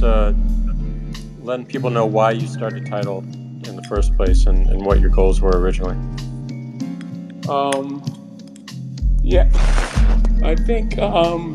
just uh, letting people know why you started Tidal in the first place and, and what your goals were originally? Um, yeah, I think um,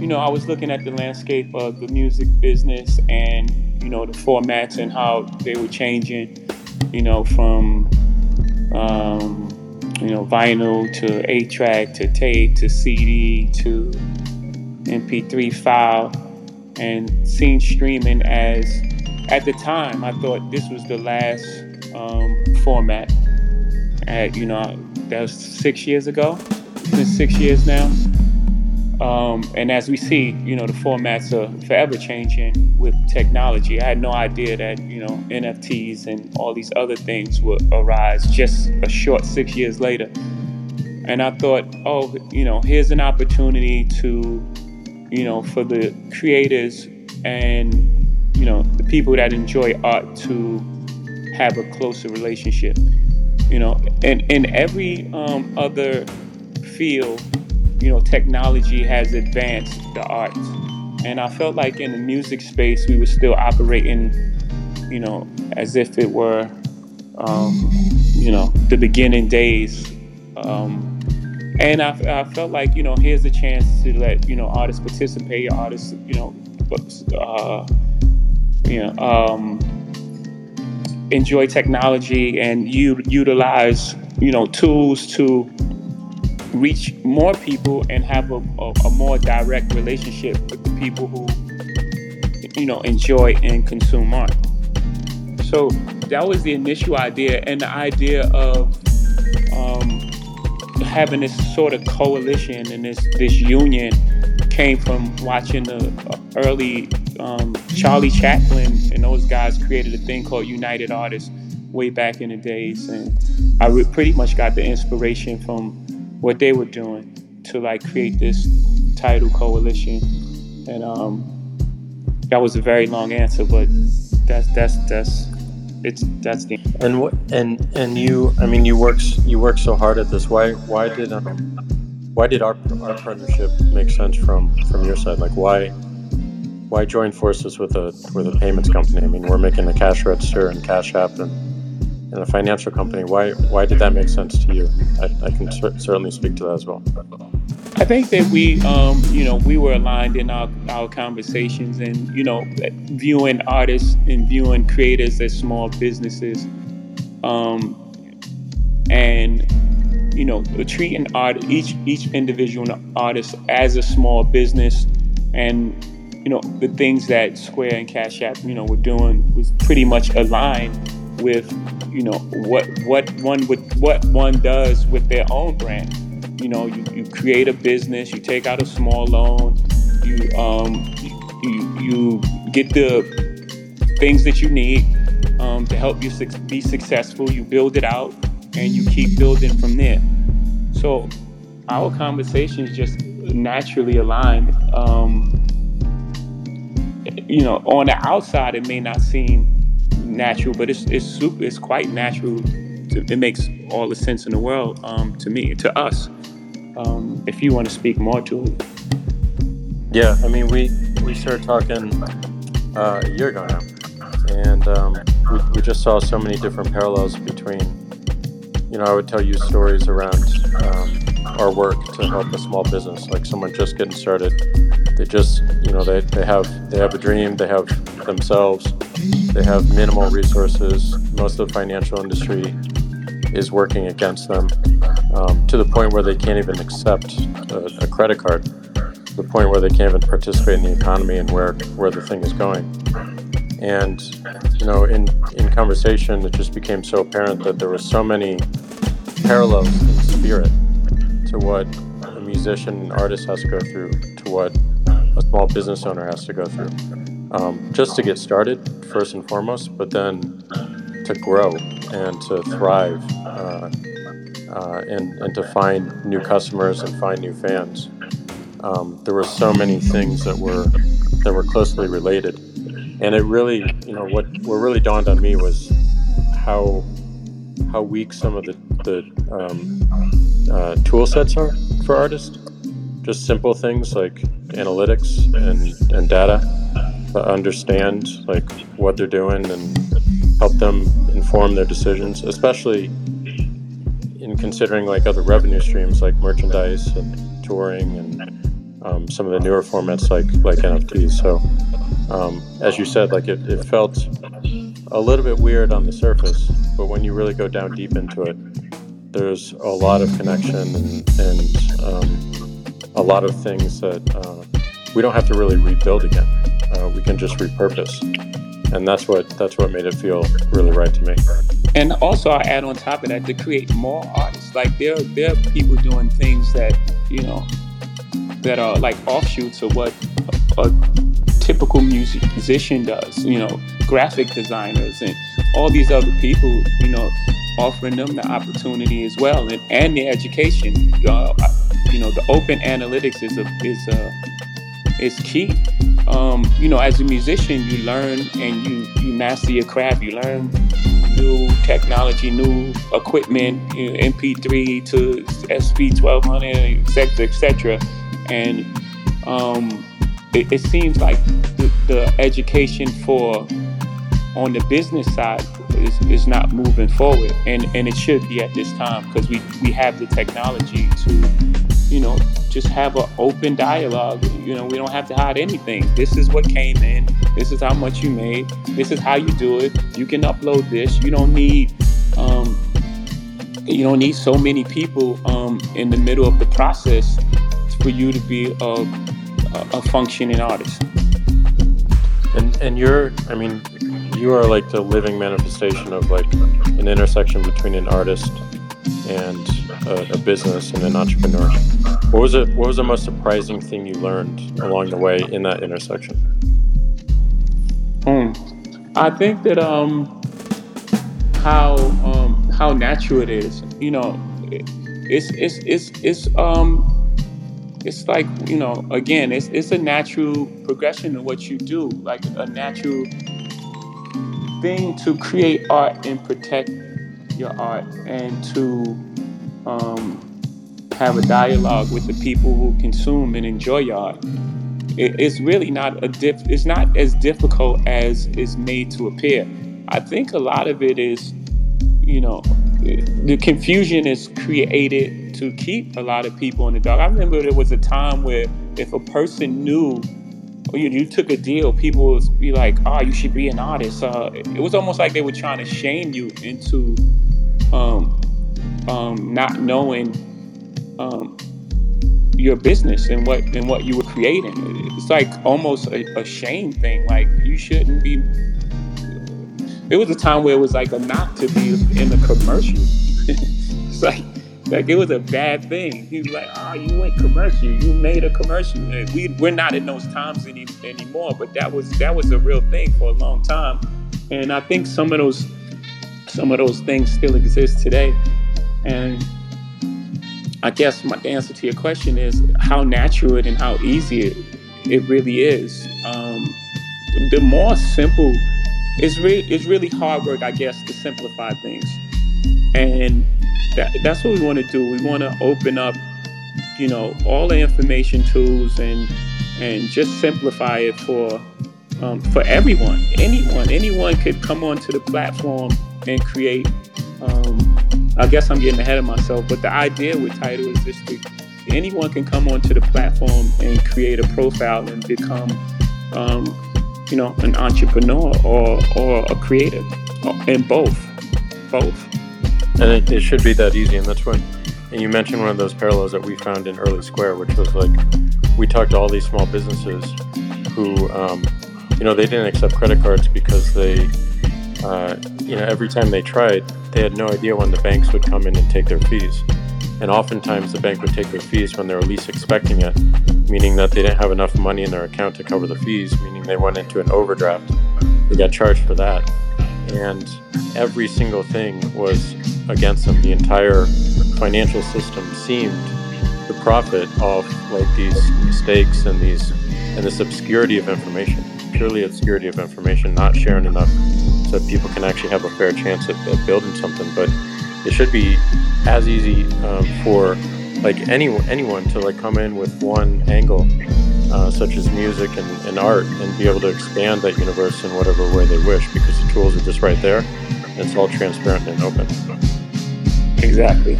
you know I was looking at the landscape of the music business and you know the formats and how they were changing. You know from um, you know vinyl to eight track to tape to CD to MP3 file, and seen streaming as at the time I thought this was the last um, format. At you know that was six years ago. It's been six years now. Um, and as we see, you know, the formats are forever changing with technology. I had no idea that, you know, NFTs and all these other things would arise just a short six years later. And I thought, oh, you know, here's an opportunity to, you know, for the creators and, you know, the people that enjoy art to have a closer relationship. You know, and in every um, other field, you know, technology has advanced the arts. And I felt like in the music space, we were still operating, you know, as if it were, um, you know, the beginning days. Um, and I, I, felt like, you know, here's a chance to let, you know, artists participate, artists, you know, uh, you know, um, enjoy technology and u- utilize, you know, tools to reach more people and have a, a, a, more direct relationship with the people who you know enjoy and consume art. So that was the initial idea and the idea of having this sort of coalition and this this union came from watching the uh, early um, charlie chaplin and those guys created a thing called united artists way back in the days and i re- pretty much got the inspiration from what they were doing to like create this Tidal coalition. And um, that was a very long answer, but that's that's that's it's that's the and what and and you I mean you work you work so hard at this. Why why did um, why did our our partnership make sense from from your side? Like why why join forces with a with a payments company? I mean we're making the cash register and cash app and in a financial company. Why why did that make sense to you? I, I can cer- certainly speak to that as well. I think that we, um, you know, we were aligned in our, our conversations and, you know, viewing artists and viewing creators as small businesses. Um, and, you know, treating art, each, each individual artist as a small business and, you know, the things that Square and Cash App, you know, were doing was pretty much aligned with you know what what one would what one does with their own brand. You know, you, you create a business, you take out a small loan, you um, you, you get the things that you need um, to help you su- be successful. You build it out, and you keep building from there. So our conversations just naturally aligned. Um, you know, on the outside, it may not seem natural, but it's it's super. It's quite natural. To, it makes all the sense in the world um, to me, to us. Um, if you want to speak more to it. Yeah, I mean, we we started talking uh, a year ago now, and um, we, we just saw so many different parallels between. You know, I would tell you stories around um, our work to help a small business, like someone just getting started. They just, you know, they, they have they have a dream, they have themselves, they have minimal resources. Most of the financial industry is working against them um, to the point where they can't even accept a, a credit card. The point where they can't even participate in the economy and where where the thing is going. And you know, in in conversation, it just became so apparent that there were so many parallels in spirit to what a musician and artist has to go through, to what a small business owner has to go through um, just to get started first and foremost, but then to grow and to thrive uh, uh, and, and to find new customers and find new fans. Um, there were so many things that were that were closely related, and it really, you know, what what really dawned on me was how how weak some of the the um, uh, tool sets are for artists. Just simple things like analytics and, and data to understand like what they're doing and help them inform their decisions, especially in considering like other revenue streams like merchandise and touring and um, some of the newer formats like like NFTs. So um, as you said, like it, it felt a little bit weird on the surface, but when you really go down deep into it, there's a lot of connection and, and um, a lot of things that uh, we don't have to really rebuild again. Uh, we can just repurpose, and that's what that's what made it feel really right to me. And also, I add on top of that to create more artists. Like there, there are people doing things that you know that are like offshoots of what a, a typical music, musician does. You know, graphic designers and all these other people. You know, offering them the opportunity as well and, and the education. You know, the open analytics is a is a is key. Um, you know, as a musician, you learn and you you master your craft. You learn new technology, new equipment, you know, MP3 to SP 1200, etc., etc. And um, it, it, seems like the, the education for on the business side is, is not moving forward and, and it should be at this time because we, we have the technology to you know just have an open dialogue. You know we don't have to hide anything. This is what came in. This is how much you made. This is how you do it. You can upload this. You don't need um, you don't need so many people um, in the middle of the process for you to be a, a functioning artist. And and you're i mean you are like the living manifestation of like an intersection between an artist and a, a, business and an entrepreneur. What was it? What was the most surprising thing you learned along the way in that intersection? Hmm. I think that um, how um, how natural it is. You know, it's it's it's it's um, it's like you know, again, it's it's a natural progression of what you do, like a natural thing to create art and protect your art and to um, have a dialogue with the people who consume and enjoy your art. It, it's really not a diff, it's not as difficult as is made to appear. I think a lot of it is, you know, the confusion is created to keep a lot of people in the dark. I remember there was a time where if a person knew you, you took a deal, people would be like, "Oh, you should be an artist." Uh, it was almost like they were trying to shame you into um, um, not knowing um, your business and what and what you were creating. It's like almost a, a shame thing. Like you shouldn't be. It was a time where it was like a knock to be in the commercial. it's like like it was a bad thing. He was like, "Oh, you went commercial. You made a commercial." And we we're not in those times any, anymore, but that was that was a real thing for a long time. And I think some of those some of those things still exist today. And I guess my answer to your question is how natural it and how easy it, it really is. Um, the more simple, it's really it's really hard work, I guess, to simplify things. And that, that's what we want to do. We want to open up, you know, all the information tools and and just simplify it for um, for everyone. Anyone, anyone could come onto the platform and create. Um, I guess I'm getting ahead of myself, but the idea with Tidal is just that anyone can come onto the platform and create a profile and become, um, you know, an entrepreneur or or a creator, and both, both. And it, it should be that easy. And that's when, and you mentioned one of those parallels that we found in Early Square, which was like, we talked to all these small businesses who, um, you know, they didn't accept credit cards because they, uh, you know, every time they tried, they had no idea when the banks would come in and take their fees. And oftentimes the bank would take their fees when they were least expecting it, meaning that they didn't have enough money in their account to cover the fees, meaning they went into an overdraft. They got charged for that. And every single thing was against them. The entire financial system seemed to profit off like these mistakes and these and this obscurity of information, purely obscurity of information, not sharing enough so that people can actually have a fair chance at, at building something. But it should be as easy um, for like any anyone to like come in with one angle, uh, such as music and, and art, and be able to expand that universe in whatever way they wish because the tools are just right there. And it's all transparent and open. Exactly.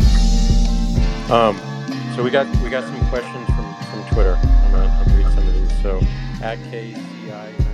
Um, so we got we got some questions from from Twitter. I'm gonna, I'm gonna read some of these. So at KCI.